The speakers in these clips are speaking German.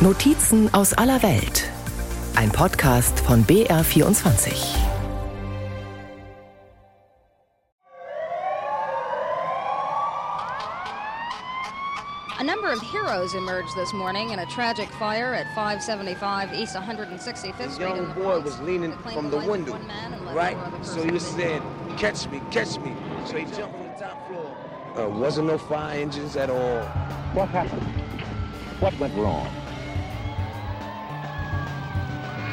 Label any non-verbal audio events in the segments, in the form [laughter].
Notizen aus aller Welt. Ein Podcast von BR24. A number of heroes emerged this morning in a tragic fire at 575 East 165th This Street. in young the boy was leaning The from the window, right? So he was saying, "Catch me, catch me." So he jumped from the top floor. Uh, wasn't no fire engines at all. What happened? What went wrong?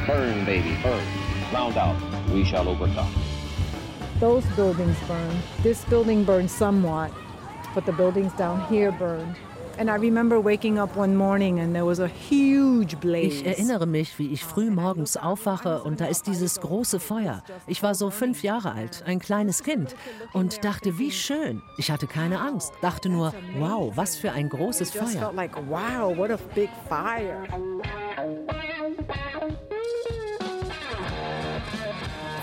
Burn, baby, burn. Round out. We shall overcome. Those buildings burned. This building burned somewhat, but the buildings down here burned. And I remember waking up one morning and there was a huge blaze. Ich erinnere mich, wie ich früh morgens aufwache und da ist dieses große Feuer. Ich war so fünf Jahre alt, ein kleines Kind und dachte, wie schön. Ich hatte keine Angst, dachte nur, wow, was für ein großes just Feuer. felt like, wow, what a big fire.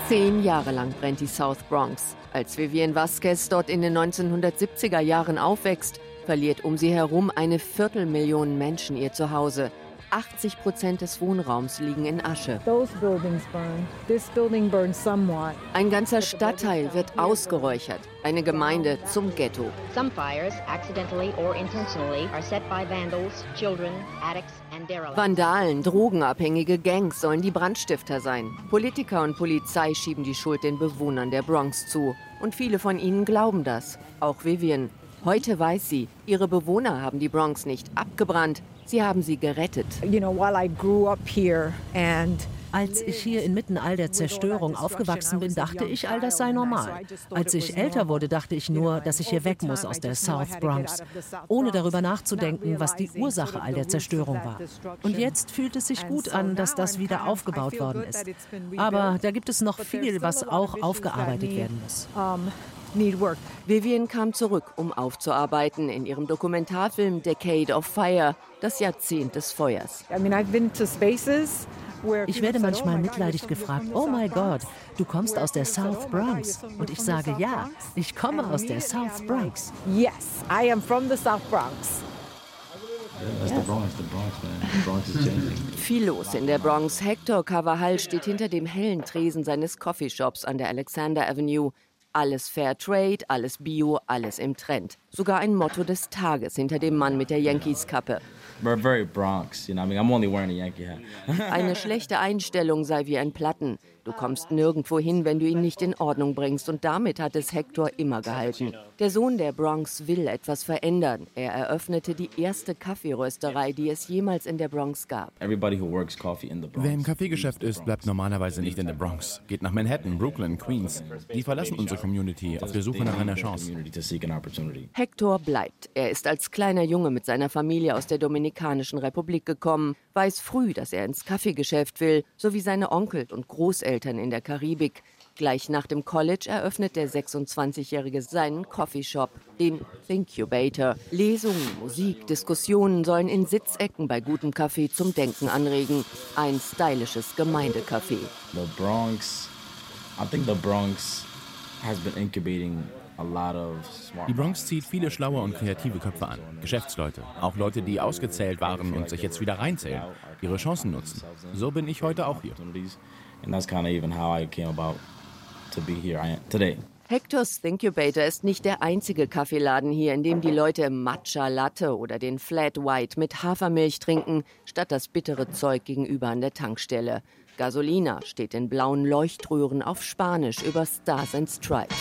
Zehn Jahre lang brennt die South Bronx. Als Vivienne Vasquez dort in den 1970er Jahren aufwächst, verliert um sie herum eine Viertelmillion Menschen ihr Zuhause. 80 Prozent des Wohnraums liegen in Asche. Those buildings burned. This building burned somewhat. Ein ganzer Stadtteil wird ausgeräuchert, eine Gemeinde zum Ghetto. Some fires, accidentally or intentionally, are set by vandals, children, addicts, and derelicts. Vandalen, drogenabhängige Gangs sollen die Brandstifter sein. Politiker und Polizei schieben die Schuld den Bewohnern der Bronx zu. Und viele von ihnen glauben das. Auch Vivian. Heute weiß sie, ihre Bewohner haben die Bronx nicht abgebrannt, sie haben sie gerettet. You know, while I grew up here and Als ich hier inmitten all der Zerstörung aufgewachsen bin, dachte ich, all das sei normal. Als ich älter wurde, dachte ich nur, dass ich hier weg muss aus der South Bronx, ohne darüber nachzudenken, was die Ursache all der Zerstörung war. Und jetzt fühlt es sich gut an, dass das wieder aufgebaut worden ist. Aber da gibt es noch viel, was auch aufgearbeitet werden muss. Need work. Vivian kam zurück, um aufzuarbeiten in ihrem Dokumentarfilm Decade of Fire, das Jahrzehnt des Feuers. I mean, I've been to spaces where Ich werde manchmal "Oh my God, mitleidig gefragt, oh the mein South Gott, Bronx." du kommst aus der South Bronx. Und ich sage, ja, ich komme aus der South Bronx. Yes, I am from the South Bronx. Viel los in der Bronx. Hector Carvajal steht hinter dem hellen Tresen seines Coffeeshops an der Alexander Avenue. Alles Fair Trade, alles Bio, alles im Trend. Sogar ein Motto des Tages hinter dem Mann mit der Yankees-Kappe. We're very Bronx, you know. I mean, I'm only wearing a Yankee hat. Eine schlechte Einstellung sei wie ein Platten. Du kommst nirgendwo hin, wenn du ihn nicht in Ordnung bringst. Und damit hat es Hector immer gehalten. Der Sohn der Bronx will etwas verändern. Er eröffnete die erste Kaffeerösterei, die es jemals in der Bronx gab. Everybody who works coffee in the Bronx. Wer im Kaffeegeschäft ist, bleibt normalerweise nicht in der Bronx. Geht nach Manhattan, Brooklyn, Queens. Die verlassen unsere Community auf der Suche nach einer Chance. Hector bleibt. Er ist als kleiner Junge mit seiner Familie aus der Dominikanischen Republik gekommen, weiß früh, dass er ins Kaffeegeschäft will, so wie seine Onkel und Großeltern in der Karibik. Gleich nach dem College eröffnet der 26-Jährige seinen Coffeeshop, den Thinkubator. Lesungen, Musik, Diskussionen sollen in Sitzecken bei gutem Kaffee zum Denken anregen. Ein stylisches Gemeindecafé. The Bronx, I think the Bronx has been incubating a lot of smart Die Bronx zieht viele schlaue und kreative Köpfe an. Geschäftsleute, auch Leute, die ausgezählt waren und sich jetzt wieder reinzählen, ihre Chancen nutzen. So bin ich heute auch hier. And that's kind of even how I came about to be here I am today. Hectors Thinkubator ist nicht der einzige Kaffeeladen hier, in dem die Leute Matcha Latte oder den Flat White mit Hafermilch trinken, statt das bittere Zeug gegenüber an der Tankstelle. Gasolina steht in blauen Leuchtröhren auf Spanisch über Stars and Stripes.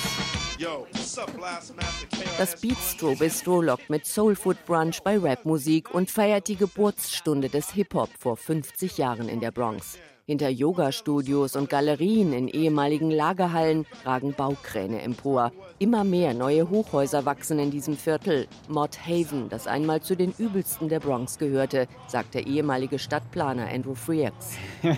Das Beatstro Bistro lockt mit Soulfood Brunch bei Rapmusik und feiert die Geburtsstunde des Hip-Hop vor 50 Jahren in der Bronx. Hinter Yoga-Studios und Galerien in ehemaligen Lagerhallen ragen Baukräne empor. Immer mehr neue Hochhäuser wachsen in diesem Viertel. Mott Haven, das einmal zu den übelsten der Bronx gehörte, sagt der ehemalige Stadtplaner Andrew Freaks. [laughs]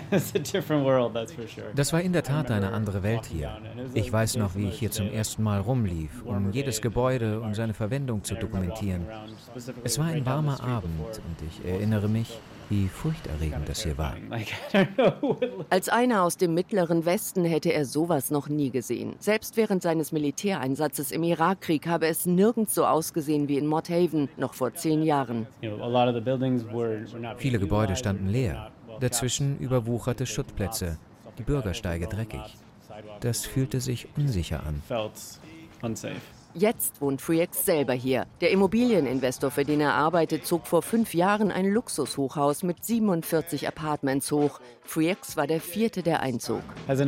Das war in der Tat eine andere Welt hier. Ich weiß noch, wie ich hier zum ersten Mal rumlief, um jedes Gebäude und seine Verwendung zu dokumentieren. Es war ein warmer Abend und ich erinnere mich, wie furchterregend das hier war. [laughs] Als einer aus dem mittleren Westen hätte er sowas noch nie gesehen. Selbst während seines Militäreinsatzes im Irakkrieg habe es nirgends so ausgesehen wie in Mott-Haven noch vor zehn Jahren. Viele Gebäude standen leer. Dazwischen überwucherte Schuttplätze, die Bürgersteige dreckig. Das fühlte sich unsicher an. Jetzt wohnt Freaks selber hier. Der Immobilieninvestor, für den er arbeitet, zog vor fünf Jahren ein Luxushochhaus mit 47 Apartments hoch. Freaks war der vierte, der einzog. Das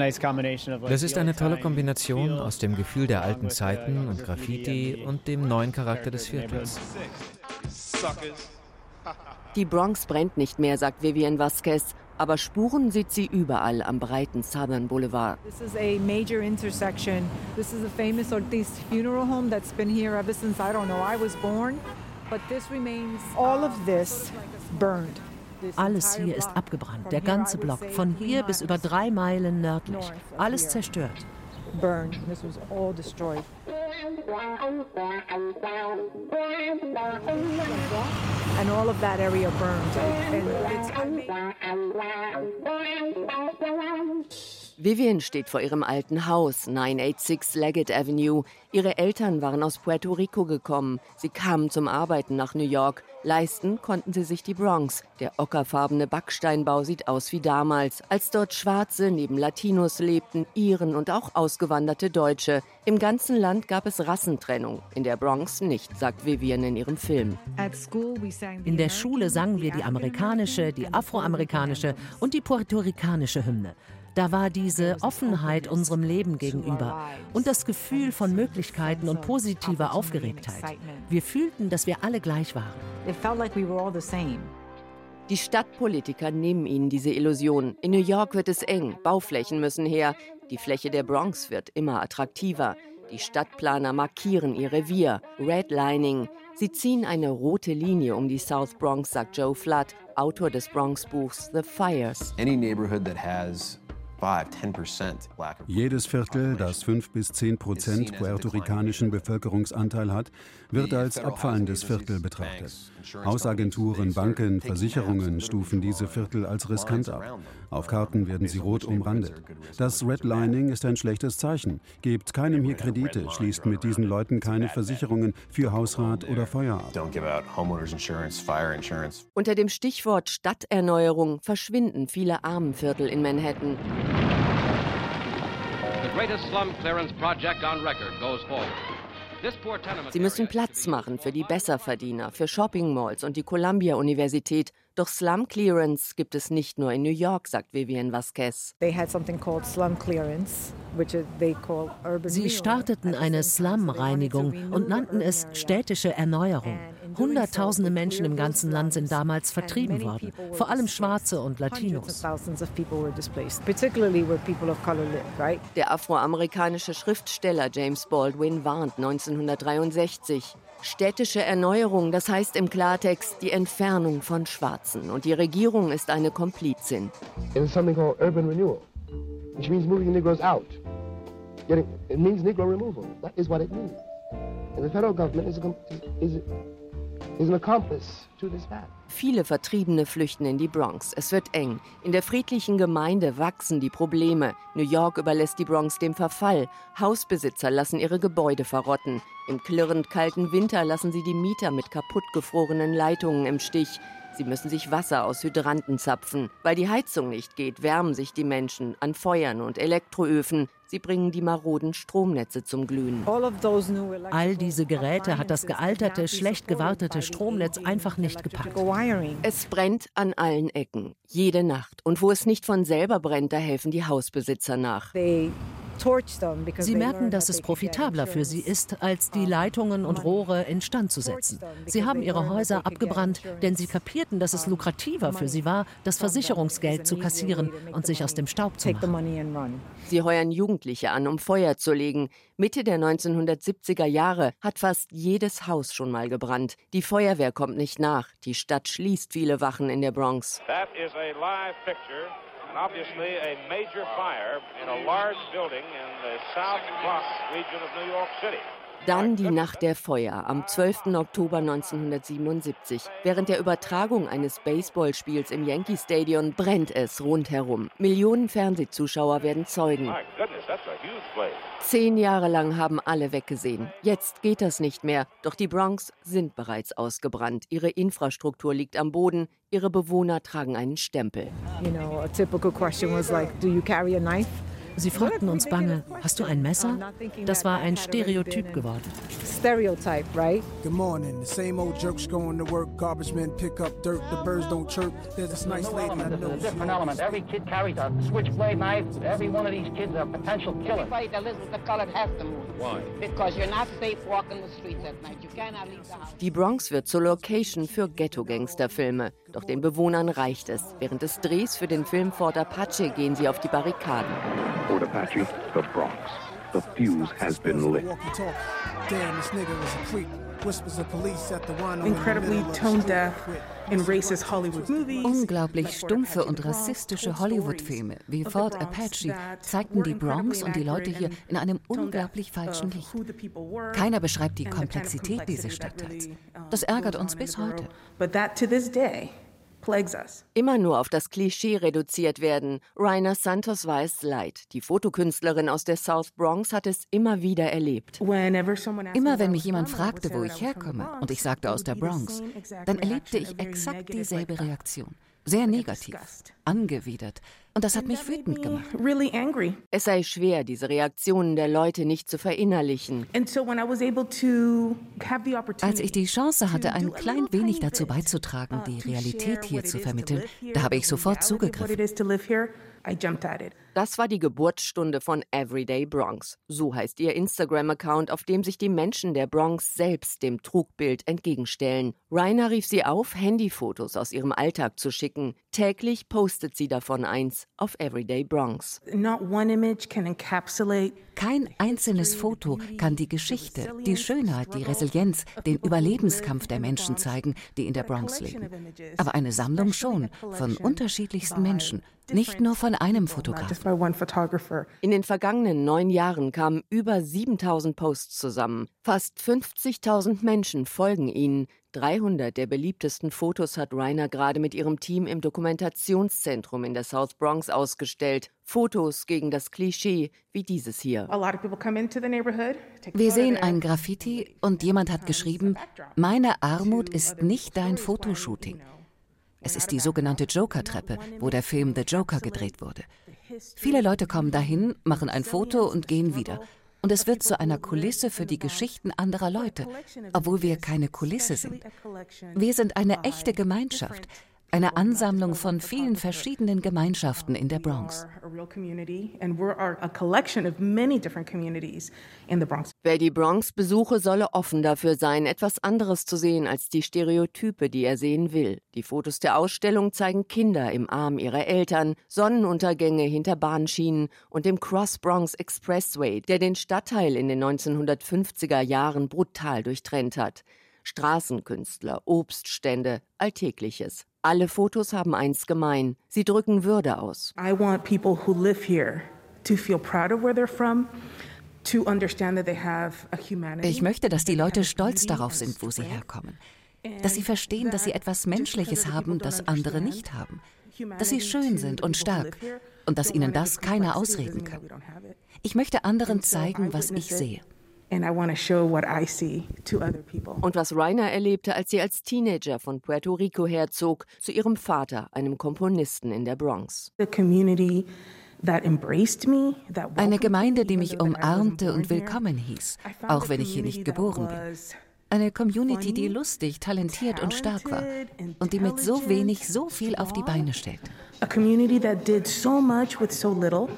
ist eine tolle Kombination aus dem Gefühl der alten Zeiten und Graffiti und dem neuen Charakter des Viertels. Die Bronx brennt nicht mehr, sagt Vivian Vasquez. Aber Spuren sieht sie überall am breiten Southern Boulevard. This is a major intersection. This is a famous Ortiz funeral home that's been here ever since I don't know I was born. But this remains all of this burned. Alles hier ist abgebrannt, der ganze Block, von hier bis über drei Meilen nördlich. Alles zerstört. Burned. This was all destroyed. And all of that area it's, Vivian steht vor ihrem alten Haus, 986 Leggett Avenue. Ihre Eltern waren aus Puerto Rico gekommen. Sie kamen zum Arbeiten nach New York. Leisten konnten sie sich die Bronx. Der ockerfarbene Backsteinbau sieht aus wie damals, als dort Schwarze neben Latinos lebten, Iren und auch ausgewanderte Deutsche. Im ganzen Land gab es Rassentrennung. In der Bronx nicht, sagt Vivian in ihrem Film. In der Schule sangen wir die amerikanische, die afroamerikanische und die puerto-ricanische Hymne. Da war diese Offenheit unserem Leben gegenüber und das Gefühl von Möglichkeiten und positiver Aufgeregtheit. Wir fühlten, dass wir alle gleich waren. Die Stadtpolitiker nehmen ihnen diese Illusion. In New York wird es eng, Bauflächen müssen her. Die Fläche der Bronx wird immer attraktiver. Die Stadtplaner markieren ihr Revier, Redlining. Sie ziehen eine rote Linie um die South Bronx, sagt Joe Flood, Autor des Bronx-Buchs The Fires. Any neighborhood that has jedes Viertel, das 5 bis 10 Prozent puerto-ricanischen Bevölkerungsanteil hat, wird als abfallendes Viertel betrachtet. Hausagenturen, Banken, Versicherungen stufen diese Viertel als riskant ab. Auf Karten werden sie rot umrandet. Das Redlining ist ein schlechtes Zeichen. Gebt keinem hier Kredite, schließt mit diesen Leuten keine Versicherungen für Hausrat oder Feuer ab. Unter dem Stichwort Stadterneuerung verschwinden viele Armenviertel in Manhattan. Sie müssen Platz machen für die Besserverdiener, für Shopping-Malls und die Columbia-Universität. Doch Slum Clearance gibt es nicht nur in New York, sagt Vivian Vasquez. Sie starteten eine Slum-Reinigung und nannten es städtische Erneuerung. Hunderttausende Menschen im ganzen Land sind damals vertrieben worden, vor allem Schwarze und Latinos. Der afroamerikanische Schriftsteller James Baldwin warnt 1963. Städtische Erneuerung, das heißt im Klartext die Entfernung von Schwarzen. Und die Regierung ist eine Komplizin. It is something called urban renewal, which means moving Negroes out. It means Negro removal. That is what it means. And the federal government is, is, Viele Vertriebene flüchten in die Bronx. Es wird eng. In der friedlichen Gemeinde wachsen die Probleme. New York überlässt die Bronx dem Verfall. Hausbesitzer lassen ihre Gebäude verrotten. Im klirrend kalten Winter lassen sie die Mieter mit kaputtgefrorenen Leitungen im Stich. Sie müssen sich Wasser aus Hydranten zapfen. Weil die Heizung nicht geht, wärmen sich die Menschen an Feuern und Elektroöfen. Sie bringen die maroden Stromnetze zum Glühen. All diese Geräte hat das gealterte, schlecht gewartete Stromnetz einfach nicht gepackt. Es brennt an allen Ecken, jede Nacht. Und wo es nicht von selber brennt, da helfen die Hausbesitzer nach. Sie merken, dass es profitabler für sie ist, als die Leitungen und Rohre instand zu setzen. Sie haben ihre Häuser abgebrannt, denn sie kapierten, dass es lukrativer für sie war, das Versicherungsgeld zu kassieren und sich aus dem Staub zu machen. Sie heuern Jugendliche an, um Feuer zu legen. Mitte der 1970er Jahre hat fast jedes Haus schon mal gebrannt. Die Feuerwehr kommt nicht nach. Die Stadt schließt viele Wachen in der Bronx. That is a live picture and obviously a major fire in a large building in the South Bronx region of New York City. Dann die Nacht der Feuer am 12. Oktober 1977. Während der Übertragung eines Baseballspiels im Yankee Stadion brennt es rundherum. Millionen Fernsehzuschauer werden Zeugen. Zehn Jahre lang haben alle weggesehen. Jetzt geht das nicht mehr. Doch die Bronx sind bereits ausgebrannt. Ihre Infrastruktur liegt am Boden. Ihre Bewohner tragen einen Stempel. You know, a typical question was like, do you carry a knife? Sie fragten uns bange, hast du ein Messer? Das war ein Stereotyp geworden. Stereotype, right? Good morning. The same old jerks going to work. Garbage men pick up dirt. The birds don't chirp. There's this nice lady I know. different element. Every kid carries a switchblade knife. Every one of these kids a potential killer. Everybody that lives with the colored has to move. Why? Because you're not safe walking the streets at night. You cannot leave the house. Die Bronx wird zur Location für Ghetto-Gangster-Filme. Doch den Bewohnern reicht es. Während des Drehs für den Film Fort Apache gehen sie auf die Barrikaden. Fort Apache, the Bronx. The fuse has been lit. Damn, this nigga was a creep. Whispers of police at the wine. Incredibly tone deaf in racist Hollywood movies. Unglaublich stumpfe und rassistische Hollywood-Filme wie Fort Apache zeigten die Bronx und die Leute hier in einem unglaublich falschen Licht. Keiner beschreibt die Komplexität dieses Stadtteils. Das ärgert uns bis heute. But that to this day. Immer nur auf das Klischee reduziert werden. Rainer Santos weiß leid. Die Fotokünstlerin aus der South Bronx hat es immer wieder erlebt. Immer wenn mich jemand fragte, wo ich herkomme, und ich sagte aus der Bronx, dann erlebte ich exakt dieselbe Reaktion. Sehr negativ, angewidert. Und das hat mich wütend gemacht. Es sei schwer, diese Reaktionen der Leute nicht zu verinnerlichen. And so when I was able to have the Als opportunity ich die Chance hatte, ein klein wenig dazu beizutragen, die Realität hier zu vermitteln, da habe ich sofort zugegriffen. Das war die Geburtsstunde von Everyday Bronx. So heißt ihr Instagram-Account, auf dem sich die Menschen der Bronx selbst dem Trugbild entgegenstellen. Rainer rief sie auf, Handyfotos aus ihrem Alltag zu schicken. Täglich postet sie davon eins auf Everyday Bronx. Not one image can encapsulate Kein einzelnes Foto kann die Geschichte, die Schönheit, die Resilienz, den Überlebenskampf der Menschen zeigen, die in der Bronx leben. Aber eine Sammlung schon, von unterschiedlichsten Menschen, nicht nur von einem Fotografen. By one photographer. In den vergangenen neun Jahren kamen über 7000 Posts zusammen. Fast 50.000 Menschen folgen ihnen. 300 der beliebtesten Fotos hat Rainer gerade mit ihrem Team im Dokumentationszentrum in der South Bronx ausgestellt. Fotos gegen das Klischee wie dieses hier. A lot of people come into the neighborhood. take a Wir sehen ein Graffiti und jemand hat geschrieben, meine Armut ist nicht dein Fotoshooting. Es ist die sogenannte Joker-Treppe, wo der Film The Joker gedreht wurde. Viele Leute kommen dahin, machen ein Foto und gehen wieder. Und es wird zu einer Kulisse für die Geschichten anderer Leute, obwohl wir keine Kulisse sind. Wir sind eine echte Gemeinschaft, eine Ansammlung von vielen verschiedenen Gemeinschaften in der Bronx. a real community, and we're are a collection of many different communities in the Bronx. Wer die Bronx besuche, solle offen dafür sein, etwas anderes zu sehen als die Stereotype, die er sehen will. Die Fotos der Ausstellung zeigen Kinder im Arm ihrer Eltern, Sonnenuntergänge hinter Bahnschienen und dem Cross Bronx Expressway, der den Stadtteil in den 1950er Jahren brutal durchtrennt hat. Straßenkünstler, Obststände, Alltägliches. Alle Fotos haben eins gemein. Sie drücken Würde aus. I want people who live here to feel proud of where they're from. Ich möchte, dass die Leute stolz darauf sind, wo sie herkommen. Dass sie verstehen, dass sie etwas Menschliches haben, das andere nicht haben. Dass sie schön sind und stark und dass ihnen das keiner ausreden kann. Ich möchte anderen zeigen, was ich sehe. And I want to show what I see to other people. Und was Rainer erlebte, als sie als Teenager von Puerto Rico herzog, zu ihrem Vater, einem Komponisten in der Bronx. The Eine Gemeinde, die mich umarmte und willkommen hieß, auch wenn ich hier nicht geboren bin. Eine Community, die lustig, talentiert und stark war und die mit so wenig so viel auf die Beine stellte. a community that did so much with so little.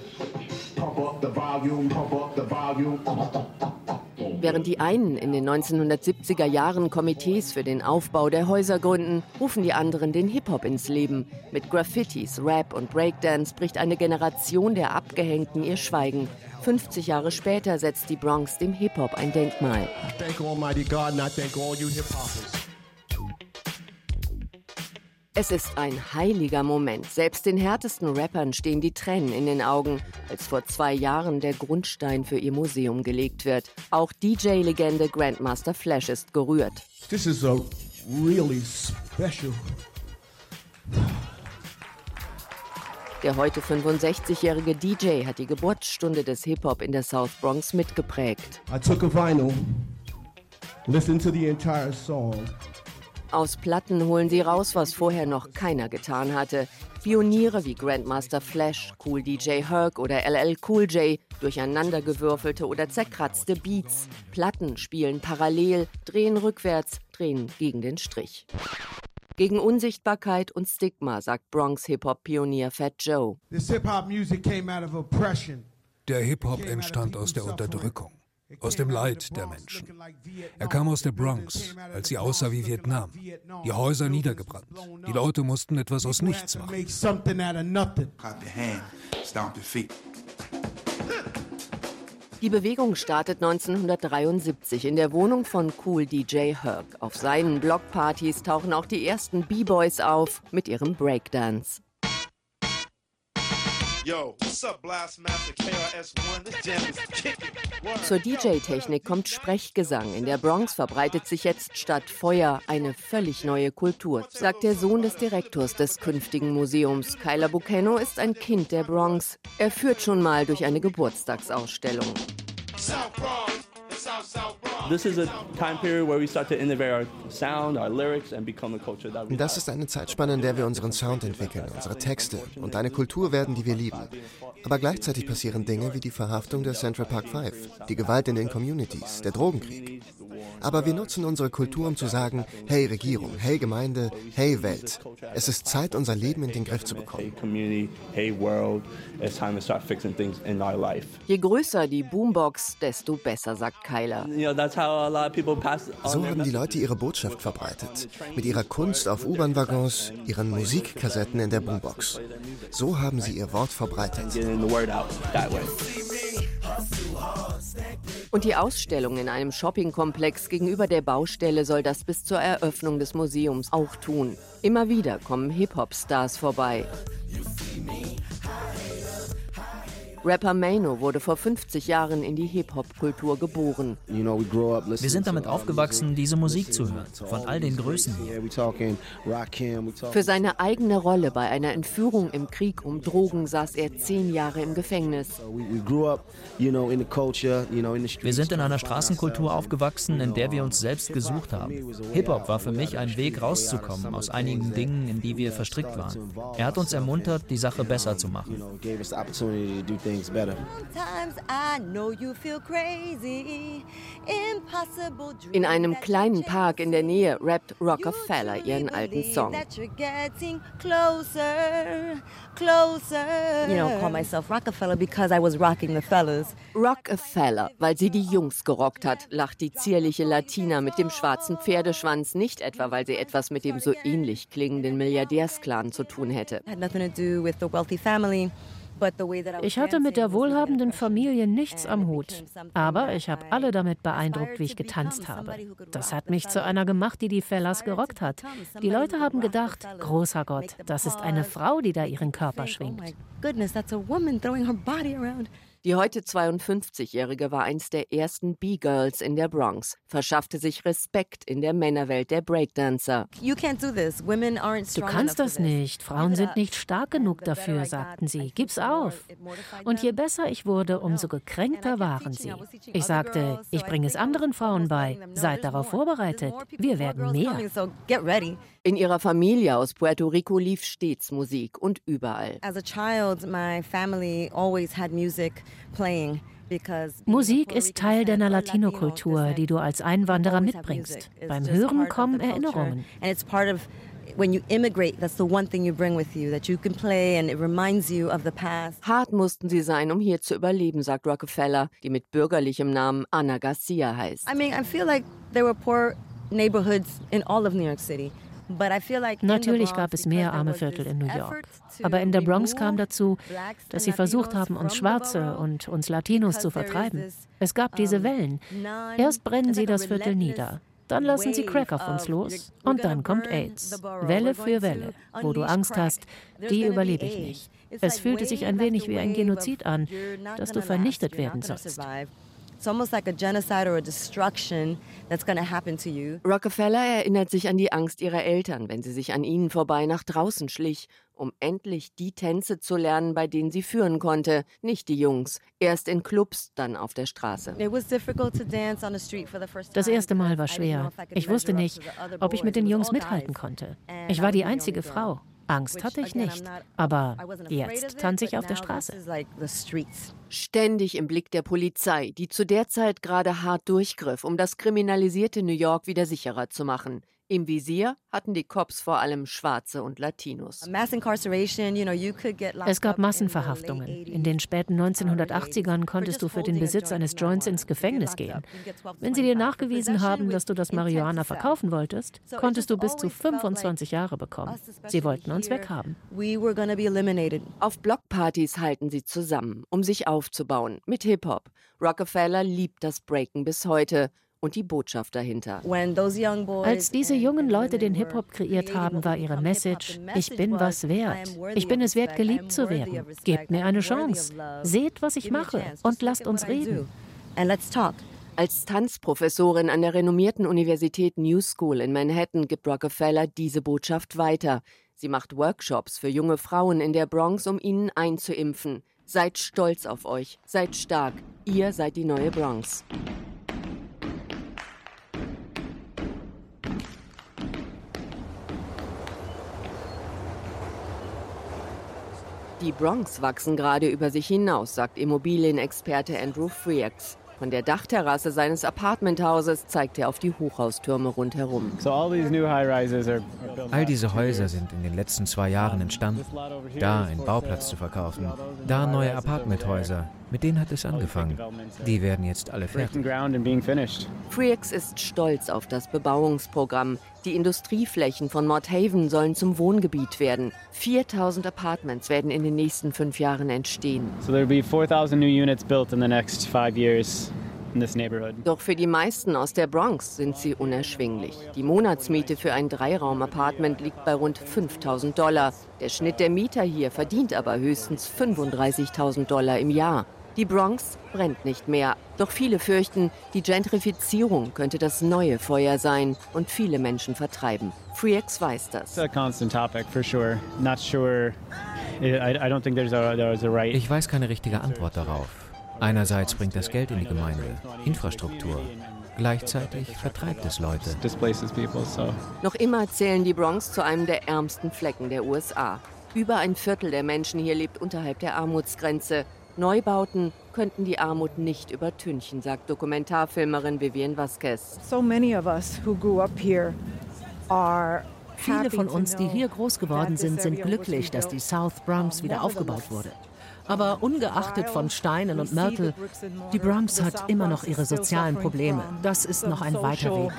Während die einen in den 1970er Jahren Komitees für den Aufbau der Häuser gründen, rufen die anderen den Hip-Hop ins Leben. Mit Graffitis, Rap und Breakdance bricht eine Generation der Abgehängten ihr Schweigen. 50 Jahre später setzt die Bronx dem Hip-Hop ein Denkmal. Thank Almighty God and I thank all you hip hoppers. Es ist ein heiliger Moment. Selbst den härtesten Rappern stehen die Tränen in den Augen, als vor zwei Jahren der Grundstein für ihr Museum gelegt wird. Auch DJ-Legende Grandmaster Flash ist gerührt. This is a really special. Der heute 65-jährige DJ hat die Geburtsstunde des Hip-Hop in der South Bronx mitgeprägt. I took a vinyl, listened to the entire song. Aus Platten holen sie raus, was vorher noch keiner getan hatte. Pioniere wie Grandmaster Flash, Cool DJ Herc oder LL Cool J, durcheinandergewürfelte oder zerkratzte Beats. Platten spielen parallel, drehen rückwärts, drehen gegen den Strich. Gegen Unsichtbarkeit und Stigma, sagt Bronx Hip-Hop-Pionier Fat Joe. Der Hip-Hop entstand aus der Unterdrückung aus dem Leid der Menschen. Er kam aus der Bronx, als sie aussah wie Vietnam. Die Häuser niedergebrannt. Die Leute mussten etwas aus nichts machen. Die Bewegung startet 1973 in der Wohnung von Cool DJ Herc. Auf seinen Blockpartys tauchen auch die ersten B-Boys auf mit ihrem Breakdance. Zur DJ-Technik kommt Sprechgesang. In der Bronx verbreitet sich jetzt statt Feuer eine völlig neue Kultur, sagt der Sohn des Direktors des künftigen Museums. Kyler Bucano ist ein Kind der Bronx. Er führt schon mal durch eine Geburtstagsausstellung. South Bronx. Das ist eine Zeitspanne, in der wir unseren Sound entwickeln, unsere Texte und eine Kultur werden, die wir lieben. Aber gleichzeitig passieren Dinge wie die Verhaftung der Central Park Five, die Gewalt in den Communities, der Drogenkrieg. Aber wir nutzen unsere Kultur, um zu sagen, hey Regierung, hey Gemeinde, hey Welt. Es ist Zeit, unser Leben in den Griff zu bekommen. Je größer die Boombox, desto besser, sagt Kyler. So haben die Leute ihre Botschaft verbreitet. Mit ihrer Kunst auf U-Bahn-Waggons, ihren Musikkassetten in der Boombox. So haben sie ihr Wort verbreitet. Und die Ausstellung in einem Shoppingkomplex gegenüber der Baustelle soll das bis zur Eröffnung des Museums auch tun. Immer wieder kommen Hip-Hop-Stars vorbei. Rapper Mano wurde vor 50 Jahren in die Hip-Hop-Kultur geboren. Wir sind damit aufgewachsen, diese Musik zu hören, von all den Größen hier. Für seine eigene Rolle bei einer Entführung im Krieg um Drogen saß er zehn Jahre im Gefängnis. Wir sind in einer Straßenkultur aufgewachsen, in der wir uns selbst gesucht haben. Hip-Hop war für mich ein Weg rauszukommen aus einigen Dingen, in die wir verstrickt waren. Er hat uns ermuntert, die Sache besser zu machen things better. In einem kleinen Park in der Nähe rappt Rockefeller ihren alten Song. You know, call myself Rockefeller because I was rocking the fellas. Rockefeller, weil sie die Jungs gerockt hat, lacht die zierliche Latina mit dem schwarzen Pferdeschwanz, nicht etwa, weil sie etwas mit dem so ähnlich klingenden Milliardärsclan zu tun hätte. Had nothing to do with the wealthy family. Ich hatte mit der wohlhabenden Familie nichts am Hut, aber ich habe alle damit beeindruckt, wie ich getanzt habe. Das hat mich zu einer gemacht, die die Fellas gerockt hat. Die Leute haben gedacht, großer Gott, das ist eine Frau, die da ihren Körper schwingt. Die heute 52-Jährige war eins der ersten B-Girls in der Bronx, verschaffte sich Respekt in der Männerwelt der Breakdancer. Du kannst das nicht. Frauen sind nicht stark genug dafür, sagten sie. Gib's auf. Und je besser ich wurde, umso gekränkter waren sie. Ich sagte, ich bringe es anderen Frauen bei. Seid darauf vorbereitet. Wir werden mehr. In ihrer Familie aus Puerto Rico lief stets Musik und überall. As a child, my family always had music. Musik ist Teil deiner Latino-Kultur, die du als Einwanderer mitbringst. Beim Hören kommen Erinnerungen. when you immigrate, that's the one thing you bring with you that you can play and it reminds you of the past. Hart mussten sie sein, um hier zu überleben, sagt Rockefeller, die mit bürgerlichem Namen Anna Garcia heißt. I mean, I feel like there were poor neighborhoods in all of New York City. Natürlich gab es mehr arme Viertel in New York. Aber in der Bronx kam dazu, dass sie versucht haben, uns Schwarze und uns Latinos zu vertreiben. Es gab diese Wellen. Erst brennen sie das Viertel nieder. Dann lassen sie Crack auf uns los und dann kommt AIDS. Welle für Welle, wo du Angst hast, die überlebe ich nicht. Es fühlte sich ein wenig wie ein Genozid an, dass du vernichtet werden sollst. It's almost like a genocide or a destruction that's going to happen to you. Rockefeller erinnert sich an die Angst ihrer Eltern, wenn sie sich an ihnen vorbei nach draußen schlich, um endlich die Tänze zu lernen, bei denen sie führen konnte, nicht die Jungs. Erst in Clubs, dann auf der Straße. Das erste Mal war schwer. Ich wusste nicht, ob ich mit den Jungs mithalten konnte. Ich war die einzige Frau. Angst hatte ich nicht, aber jetzt tanze ich auf der Straße. Ständig im Blick der Polizei, die zu der Zeit gerade hart durchgriff, um das kriminalisierte New York wieder sicherer zu machen. Im Visier hatten die Cops vor allem Schwarze und Latinos. Es gab Massenverhaftungen. In den späten 1980ern konntest du für den Besitz eines Joints ins Gefängnis gehen. Wenn sie dir nachgewiesen haben, dass du das Marihuana verkaufen wolltest, konntest du bis zu 25 Jahre bekommen. Sie wollten uns weghaben. Auf Blockpartys halten sie zusammen, um sich aufzubauen, mit Hip-Hop. Rockefeller liebt das Breaken bis heute und die Botschaft dahinter. Als diese jungen Leute den Hip-Hop kreiert haben, war ihre Message, ich bin was wert. Ich bin es wert, geliebt zu werden. Gebt mir eine Chance. Seht, was ich mache und lasst uns reden. Als Tanzprofessorin an der renommierten Universität New School in Manhattan gibt Rockefeller diese Botschaft weiter. Sie macht Workshops für junge Frauen in der Bronx, um ihnen einzuimpfen. Seid stolz auf euch, seid stark. Ihr seid die neue Bronx. Die Bronx wachsen gerade über sich hinaus, sagt Immobilienexperte Andrew Freaks. Von der Dachterrasse seines Apartmenthauses zeigt er auf die Hochhaustürme rundherum. All diese Häuser sind in den letzten zwei Jahren entstanden. Da ein Bauplatz zu verkaufen, da neue Apartmenthäuser. Mit denen hat es angefangen. Die werden jetzt alle fertig. Freaks ist stolz auf das Bebauungsprogramm. Die Industrieflächen von Mordhaven sollen zum Wohngebiet werden. 4000 Apartments werden in den nächsten fünf Jahren entstehen. So there'll be 4000 new units built in the next five years. Doch für die meisten aus der Bronx sind sie unerschwinglich. Die Monatsmiete für ein Dreiraum-Apartment liegt bei rund 5000 Dollar. Der Schnitt der Mieter hier verdient aber höchstens 35.000 Dollar im Jahr. Die Bronx brennt nicht mehr. Doch viele fürchten, die Gentrifizierung könnte das neue Feuer sein und viele Menschen vertreiben. FreeX weiß das. Ich weiß keine richtige Antwort darauf. Einerseits bringt das Geld in die Gemeinde, Infrastruktur. Gleichzeitig vertreibt es Leute. Noch immer zählen die Bronx zu einem der ärmsten Flecken der USA. Über ein Viertel der Menschen hier lebt unterhalb der Armutsgrenze. Neubauten könnten die Armut nicht übertünchen, sagt Dokumentarfilmerin Vivian Vasquez. So many of us who grew up here are Viele von uns, die hier groß geworden sind, sind glücklich, dass die South Bronx wieder aufgebaut wurde. Aber ungeachtet von Steinen und Mörtel, die Bronx hat immer noch ihre sozialen Probleme. Das ist noch ein weiter Weg.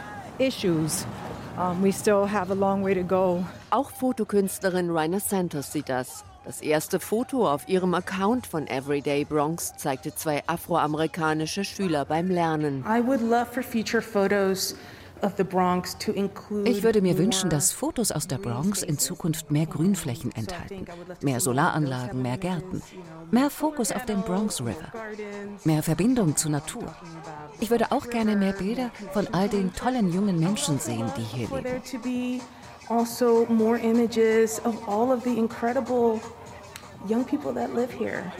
Auch Fotokünstlerin Raina Santos sieht das. Das erste Foto auf ihrem Account von Everyday Bronx zeigte zwei afroamerikanische Schüler beim Lernen. Ich würde mir wünschen, dass Fotos aus der Bronx in Zukunft mehr Grünflächen enthalten, mehr Solaranlagen, mehr Gärten, mehr Fokus auf den Bronx River, mehr Verbindung zur Natur. Ich würde auch gerne mehr Bilder von all den tollen jungen Menschen sehen, die hier leben. Also more images of all of the incredible young people that live here.